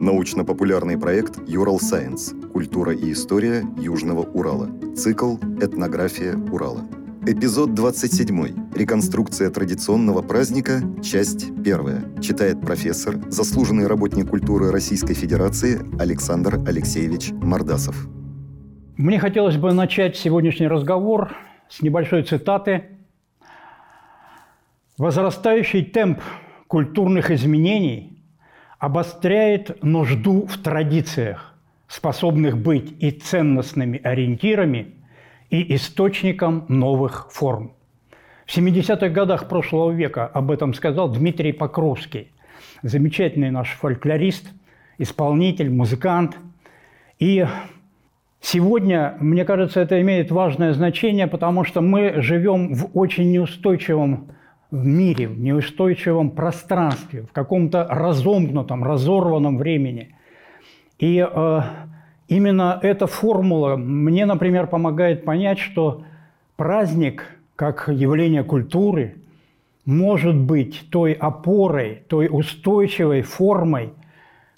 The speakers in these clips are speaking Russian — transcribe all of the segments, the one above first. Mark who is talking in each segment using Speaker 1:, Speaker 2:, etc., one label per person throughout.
Speaker 1: Научно-популярный проект «Юрал Сайенс. Культура и история Южного Урала». Цикл «Этнография Урала». Эпизод 27. Реконструкция традиционного праздника. Часть 1. Читает профессор, заслуженный работник культуры Российской Федерации Александр Алексеевич Мордасов.
Speaker 2: Мне хотелось бы начать сегодняшний разговор с небольшой цитаты. «Возрастающий темп культурных изменений обостряет нужду в традициях, способных быть и ценностными ориентирами, и источником новых форм. В 70-х годах прошлого века об этом сказал Дмитрий Покровский, замечательный наш фольклорист, исполнитель, музыкант. И сегодня, мне кажется, это имеет важное значение, потому что мы живем в очень неустойчивом в мире, в неустойчивом пространстве, в каком-то разомкнутом, разорванном времени. И э, именно эта формула мне, например, помогает понять, что праздник, как явление культуры, может быть той опорой, той устойчивой формой,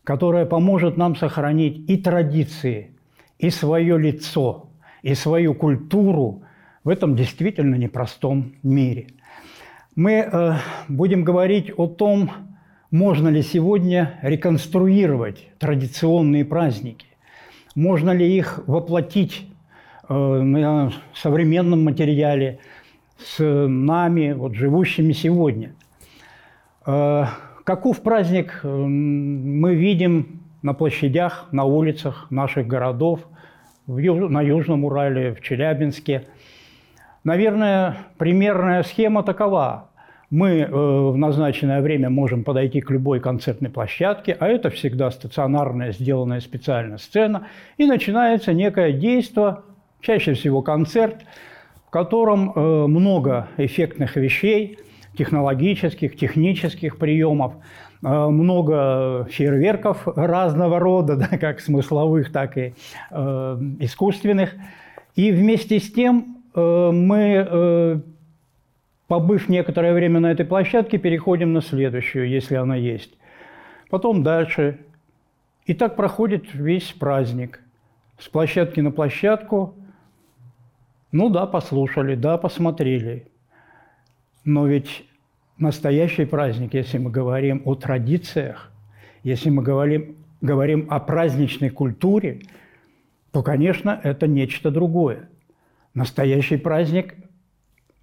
Speaker 2: которая поможет нам сохранить и традиции, и свое лицо, и свою культуру в этом действительно непростом мире – мы э, будем говорить о том, можно ли сегодня реконструировать традиционные праздники, можно ли их воплотить э, на современном материале с нами, вот, живущими сегодня. Э, каков праздник мы видим на площадях, на улицах наших городов, на Южном Урале, в Челябинске – Наверное, примерная схема такова. Мы э, в назначенное время можем подойти к любой концертной площадке, а это всегда стационарная, сделанная специально сцена, и начинается некое действие, чаще всего концерт, в котором э, много эффектных вещей, технологических, технических приемов, э, много фейерверков разного рода, да, как смысловых, так и э, искусственных. И вместе с тем мы, э, побыв некоторое время на этой площадке, переходим на следующую, если она есть. Потом дальше. И так проходит весь праздник. С площадки на площадку. Ну да, послушали, да, посмотрели. Но ведь настоящий праздник, если мы говорим о традициях, если мы говорим, говорим о праздничной культуре, то, конечно, это нечто другое. Настоящий праздник,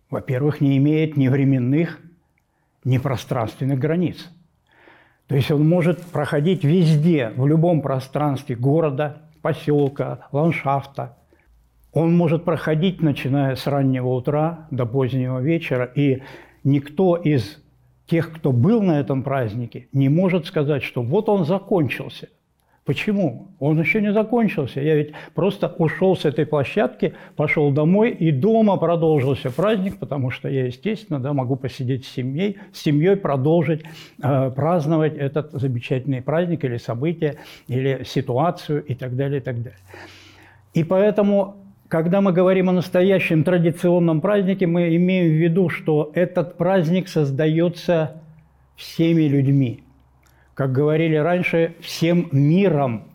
Speaker 2: во-первых, не имеет ни временных, ни пространственных границ. То есть он может проходить везде, в любом пространстве города, поселка, ландшафта. Он может проходить, начиная с раннего утра до позднего вечера, и никто из тех, кто был на этом празднике, не может сказать, что вот он закончился – Почему? Он еще не закончился. Я ведь просто ушел с этой площадки, пошел домой, и дома продолжился праздник, потому что я, естественно, да, могу посидеть с семьей, с семьей продолжить э, праздновать этот замечательный праздник или событие, или ситуацию и так далее, и так далее. И поэтому, когда мы говорим о настоящем традиционном празднике, мы имеем в виду, что этот праздник создается всеми людьми – как говорили раньше, всем миром.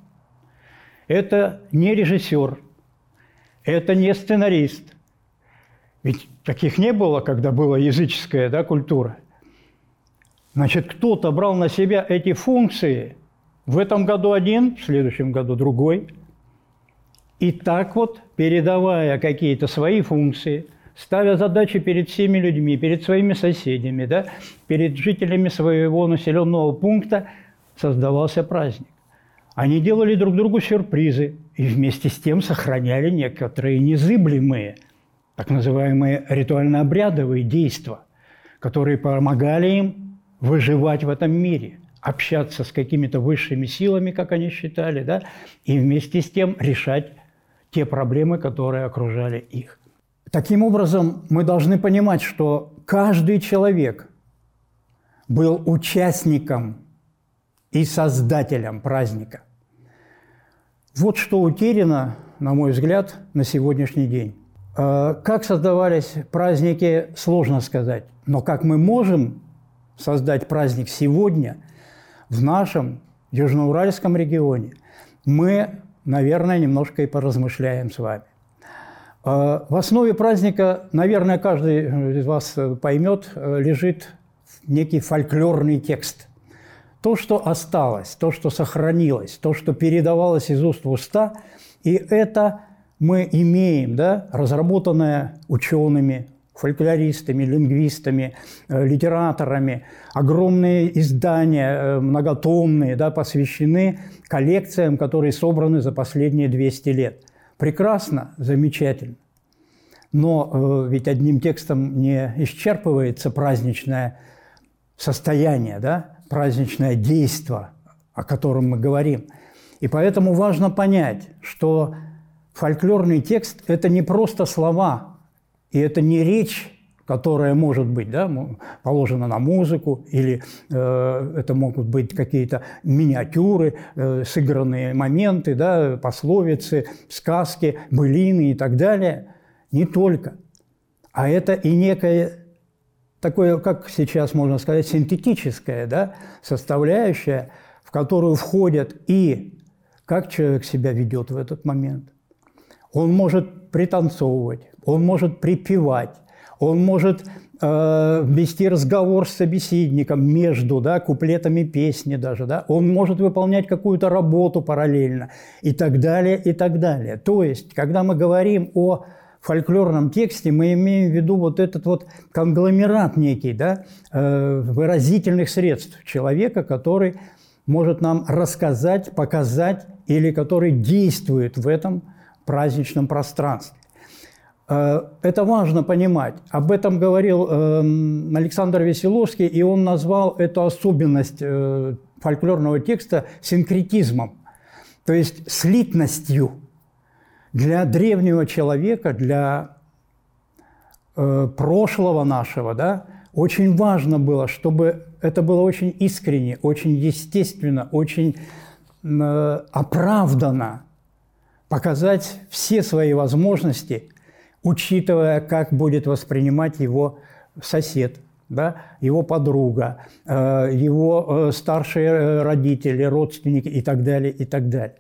Speaker 2: Это не режиссер, это не сценарист. Ведь таких не было, когда была языческая да, культура. Значит, кто-то брал на себя эти функции. В этом году один, в следующем году другой. И так вот, передавая какие-то свои функции, ставя задачи перед всеми людьми, перед своими соседями, да, перед жителями своего населенного пункта, создавался праздник. Они делали друг другу сюрпризы и вместе с тем сохраняли некоторые незыблемые, так называемые ритуально-обрядовые действия, которые помогали им выживать в этом мире, общаться с какими-то высшими силами, как они считали, да, и вместе с тем решать те проблемы, которые окружали их. Таким образом, мы должны понимать, что каждый человек был участником и создателем праздника. Вот что утеряно, на мой взгляд, на сегодняшний день. Э, как создавались праздники, сложно сказать. Но как мы можем создать праздник сегодня в нашем Южноуральском регионе, мы, наверное, немножко и поразмышляем с вами. А, в основе праздника, наверное, каждый из вас поймет, лежит некий фольклорный текст. То, что осталось, то, что сохранилось, то, что передавалось из уст в уста, и это мы имеем, да, разработанное учеными, фольклористами, лингвистами, э, литераторами. Огромные издания, э, многотомные, да, посвящены коллекциям, которые собраны за последние 200 лет. Прекрасно, замечательно. Но э, ведь одним текстом не исчерпывается праздничное состояние, да, праздничное действо, о котором мы говорим. И поэтому важно понять, что фольклорный текст – это не просто слова, и это не речь, которая может быть да, положена на музыку, или э, это могут быть какие-то миниатюры, э, сыгранные моменты, да, пословицы, сказки, былины и так далее. Не только. А это и некое такое, как сейчас можно сказать, синтетическая да, составляющая, в которую входят и как человек себя ведет в этот момент. Он может пританцовывать, он может припевать, он может э, вести разговор с собеседником между да, куплетами песни даже, да, он может выполнять какую-то работу параллельно и так далее, и так далее. То есть, когда мы говорим о фольклорном тексте, мы имеем в виду вот этот вот конгломерат некий, да, э, выразительных средств человека, который может нам рассказать, показать или который действует в этом праздничном пространстве. Э, это важно понимать. Об этом говорил эм, Александр Веселовский, и он назвал эту особенность э, фольклорного текста синкретизмом, то есть слитностью. Для древнего человека, для э, прошлого нашего, да, очень важно было, чтобы это было очень искренне, очень естественно, очень оправданно показать все свои возможности – учитывая, как будет воспринимать его сосед, да, его подруга, э, его э, старшие э, родители, родственники и так далее, и так далее.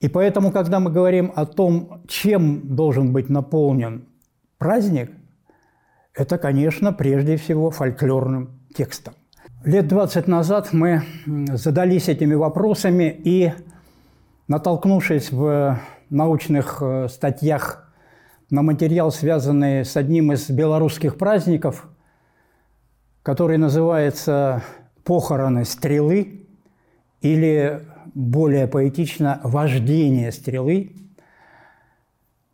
Speaker 2: И поэтому, когда мы говорим о том, чем должен быть наполнен праздник, это, конечно, прежде всего фольклорным текстом. Лет 20 назад мы задались этими вопросами и, натолкнувшись в научных статьях на материал, связанный с одним из белорусских праздников, который называется «Похороны стрелы» или, более поэтично, «Вождение стрелы»,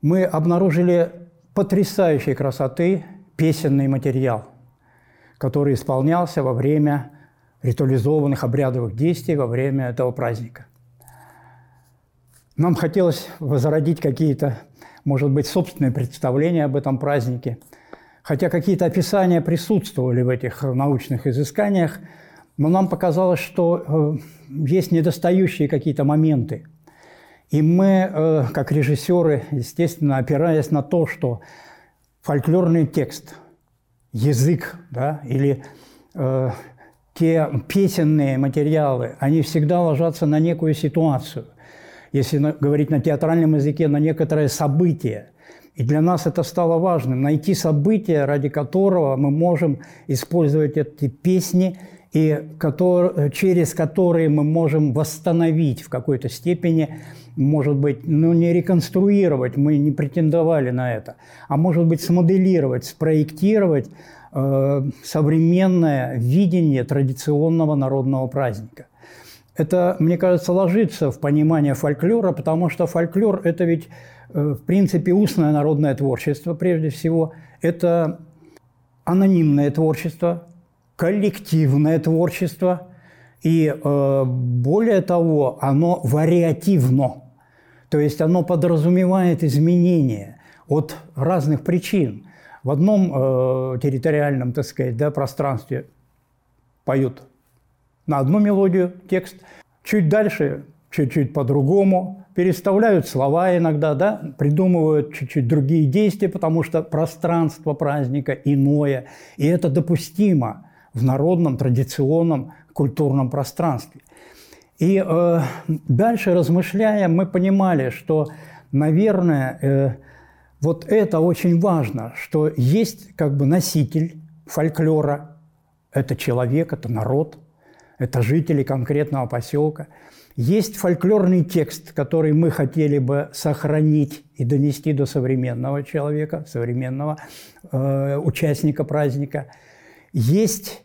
Speaker 2: мы обнаружили потрясающей красоты песенный материал, который исполнялся во время ритуализованных обрядовых действий во время этого праздника. Нам хотелось возродить какие-то может быть, собственное представление об этом празднике. Хотя какие-то описания присутствовали в этих научных изысканиях, но нам показалось, что э, есть недостающие какие-то моменты. И мы, э, как режиссеры, естественно, опираясь на то, что фольклорный текст, язык да, или э, те песенные материалы, они всегда ложатся на некую ситуацию – если говорить на театральном языке, на некоторое событие. И для нас это стало важным – найти событие, ради которого мы можем использовать эти песни, и который, через которые мы можем восстановить в какой-то степени, может быть, ну не реконструировать, мы не претендовали на это, а может быть смоделировать, спроектировать э, современное видение традиционного народного праздника – это, мне кажется, ложится в понимание фольклора, потому что фольклор – это ведь, э, в принципе, устное народное творчество, прежде всего. Это анонимное творчество, коллективное творчество, и э, более того, оно вариативно, то есть оно подразумевает изменения от разных причин. В одном э, территориальном, так сказать, да, пространстве поют на одну мелодию текст, чуть дальше чуть-чуть по-другому, переставляют слова иногда, да, придумывают чуть-чуть другие действия, потому что пространство праздника иное, и это допустимо в народном, традиционном, культурном пространстве. И э, дальше, размышляя, мы понимали, что, наверное, э, вот это очень важно, что есть как бы носитель фольклора, это человек, это народ, это жители конкретного поселка. Есть фольклорный текст, который мы хотели бы сохранить и донести до современного человека, современного э, участника праздника. Есть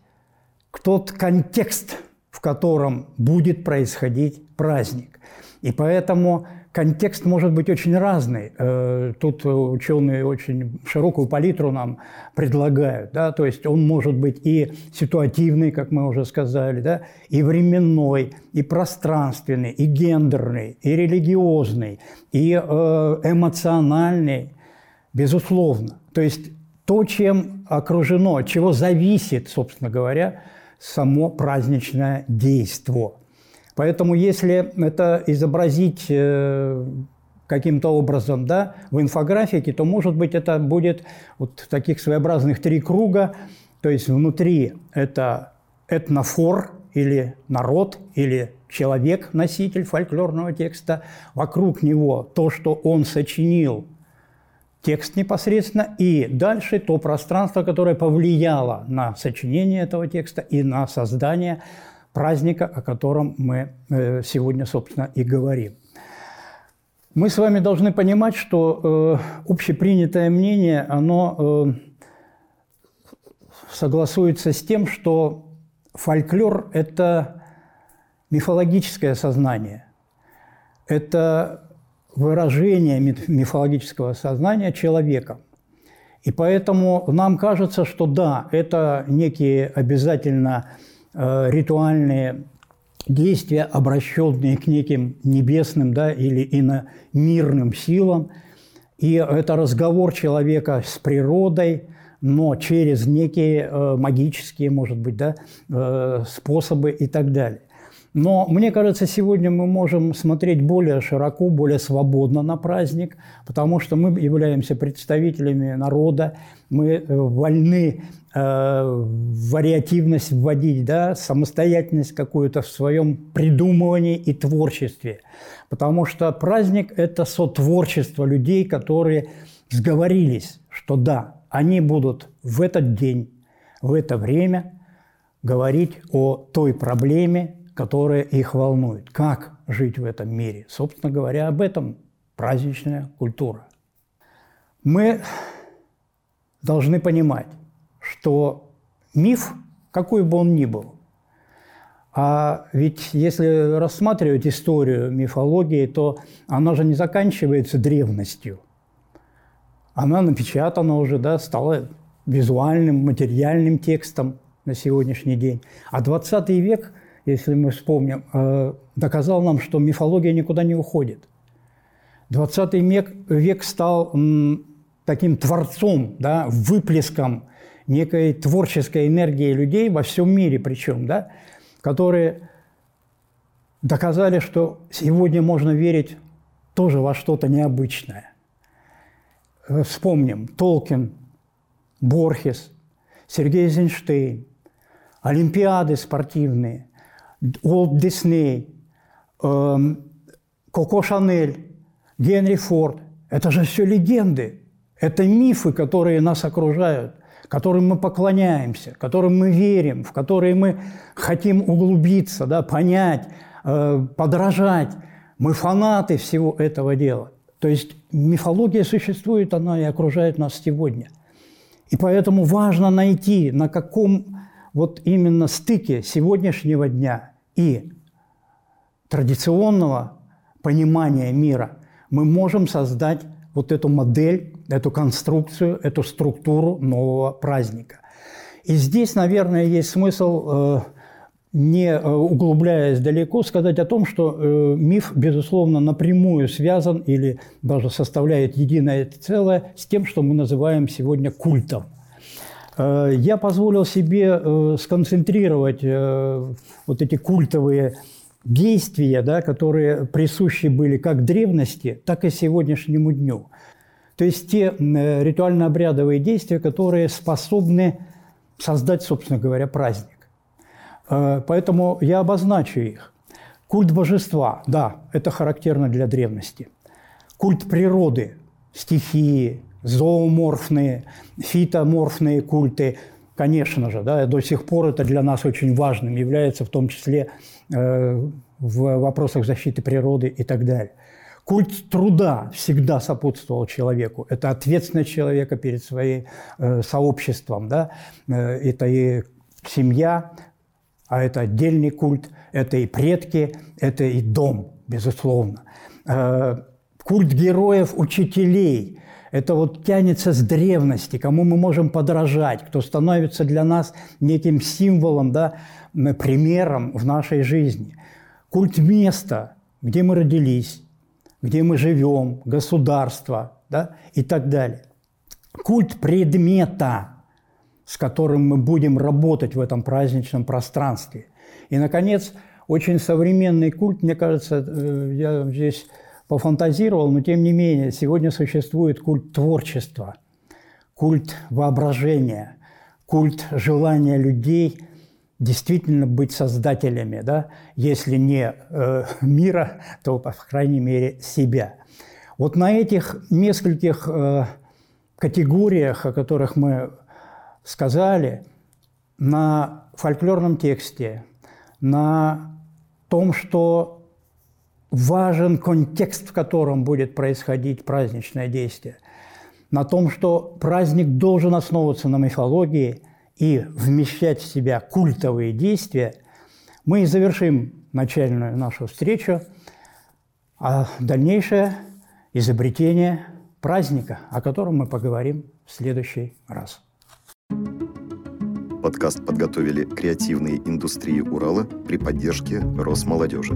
Speaker 2: тот контекст, в котором будет происходить праздник. И поэтому контекст может быть очень разный. Э, тут ученые очень широкую палитру нам предлагают. Да? То есть он может быть и ситуативный, как мы уже сказали, да? и временной, и пространственный, и гендерный, и религиозный, и э, эмоциональный, безусловно. То есть то, чем окружено, от чего зависит, собственно говоря, само праздничное действо. Поэтому если это изобразить э, каким-то образом да, в инфографике, то, может быть, это будет вот таких своеобразных три круга. То есть внутри это этнофор или народ, или человек, носитель фольклорного текста. Вокруг него то, что он сочинил текст непосредственно, и дальше то пространство, которое повлияло на сочинение этого текста и на создание праздника, о котором мы э, сегодня, собственно, и говорим. Мы с вами должны понимать, что э, общепринятое мнение, оно э, согласуется с тем, что фольклор – это мифологическое сознание, это выражение мифологического сознания человека. И поэтому нам кажется, что да, это некие обязательно э, ритуальные действия, обращенные к неким небесным да, или иномирным силам. И это разговор человека с природой, но через некие э, магические, может быть, да, э, способы и так далее. Но мне кажется, сегодня мы можем смотреть более широко, более свободно на праздник, потому что мы являемся представителями народа, мы э, вольны э, вариативность вводить, да, самостоятельность какую-то в своем придумывании и творчестве. Потому что праздник – это сотворчество людей, которые сговорились, что да, они будут в этот день, в это время говорить о той проблеме, которая их волнует. Как жить в этом мире? Собственно говоря, об этом праздничная культура. Мы должны понимать, что миф, какой бы он ни был, а ведь если рассматривать историю мифологии, то она же не заканчивается древностью. Она напечатана уже, да, стала визуальным, материальным текстом на сегодняшний день. А 20 век – если мы вспомним, э, доказал нам, что мифология никуда не уходит. 20 век, век стал таким творцом, да, выплеском некой творческой энергии людей во всем мире причем, да, которые доказали, что сегодня можно верить тоже во что-то необычное. Э, вспомним Толкин, Борхес, Сергей Эйзенштейн, Олимпиады спортивные – Уолт Дисней, эм, Коко Шанель, Генри Форд. Это же все легенды. Это мифы, которые нас окружают, которым мы поклоняемся, которым мы верим, в которые мы хотим углубиться, да, понять, э, подражать. Мы фанаты всего этого дела. То есть мифология существует, она и окружает нас сегодня. И поэтому важно найти, на каком вот именно стыке сегодняшнего дня и традиционного понимания мира мы можем создать вот эту модель, эту конструкцию, эту структуру нового праздника. И здесь, наверное, есть смысл, э, не э, углубляясь далеко, сказать о том, что э, миф, безусловно, напрямую связан или даже составляет единое целое с тем, что мы называем сегодня культом. Э, я позволил себе э, сконцентрировать э, вот эти культовые действия, да, которые присущи были как древности, так и сегодняшнему дню. То есть те ритуально-обрядовые действия, которые способны создать, собственно говоря, праздник. Поэтому я обозначу их. Культ божества, да, это характерно для древности. Культ природы, стихии, зооморфные, фитоморфные культы, конечно же, да, до сих пор это для нас очень важным является, в том числе э, в вопросах защиты природы и так далее. Культ труда всегда сопутствовал человеку. Это ответственность человека перед своим э, сообществом. Да? Э, это и семья, а это отдельный культ, это и предки, это и дом, безусловно. Э, культ героев, учителей – это вот тянется с древности, кому мы можем подражать, кто становится для нас неким символом, да, примером в нашей жизни. Культ места, где мы родились, где мы живем, государство да, и так далее. Культ предмета, с которым мы будем работать в этом праздничном пространстве. И, наконец, очень современный культ, мне кажется, э, я здесь пофантазировал, но тем не менее, сегодня существует культ творчества, культ воображения, культ желания людей – действительно быть создателями, да? если не э, мира, то, по крайней мере, себя. Вот на этих нескольких э, категориях, о которых мы сказали, на фольклорном тексте, на том, что важен контекст, в котором будет происходить праздничное действие, на том, что праздник должен основываться на мифологии – и вмещать в себя культовые действия, мы завершим начальную нашу встречу, а дальнейшее изобретение праздника, о котором мы поговорим в следующий раз.
Speaker 1: Подкаст подготовили креативные индустрии Урала при поддержке Росмолодежи.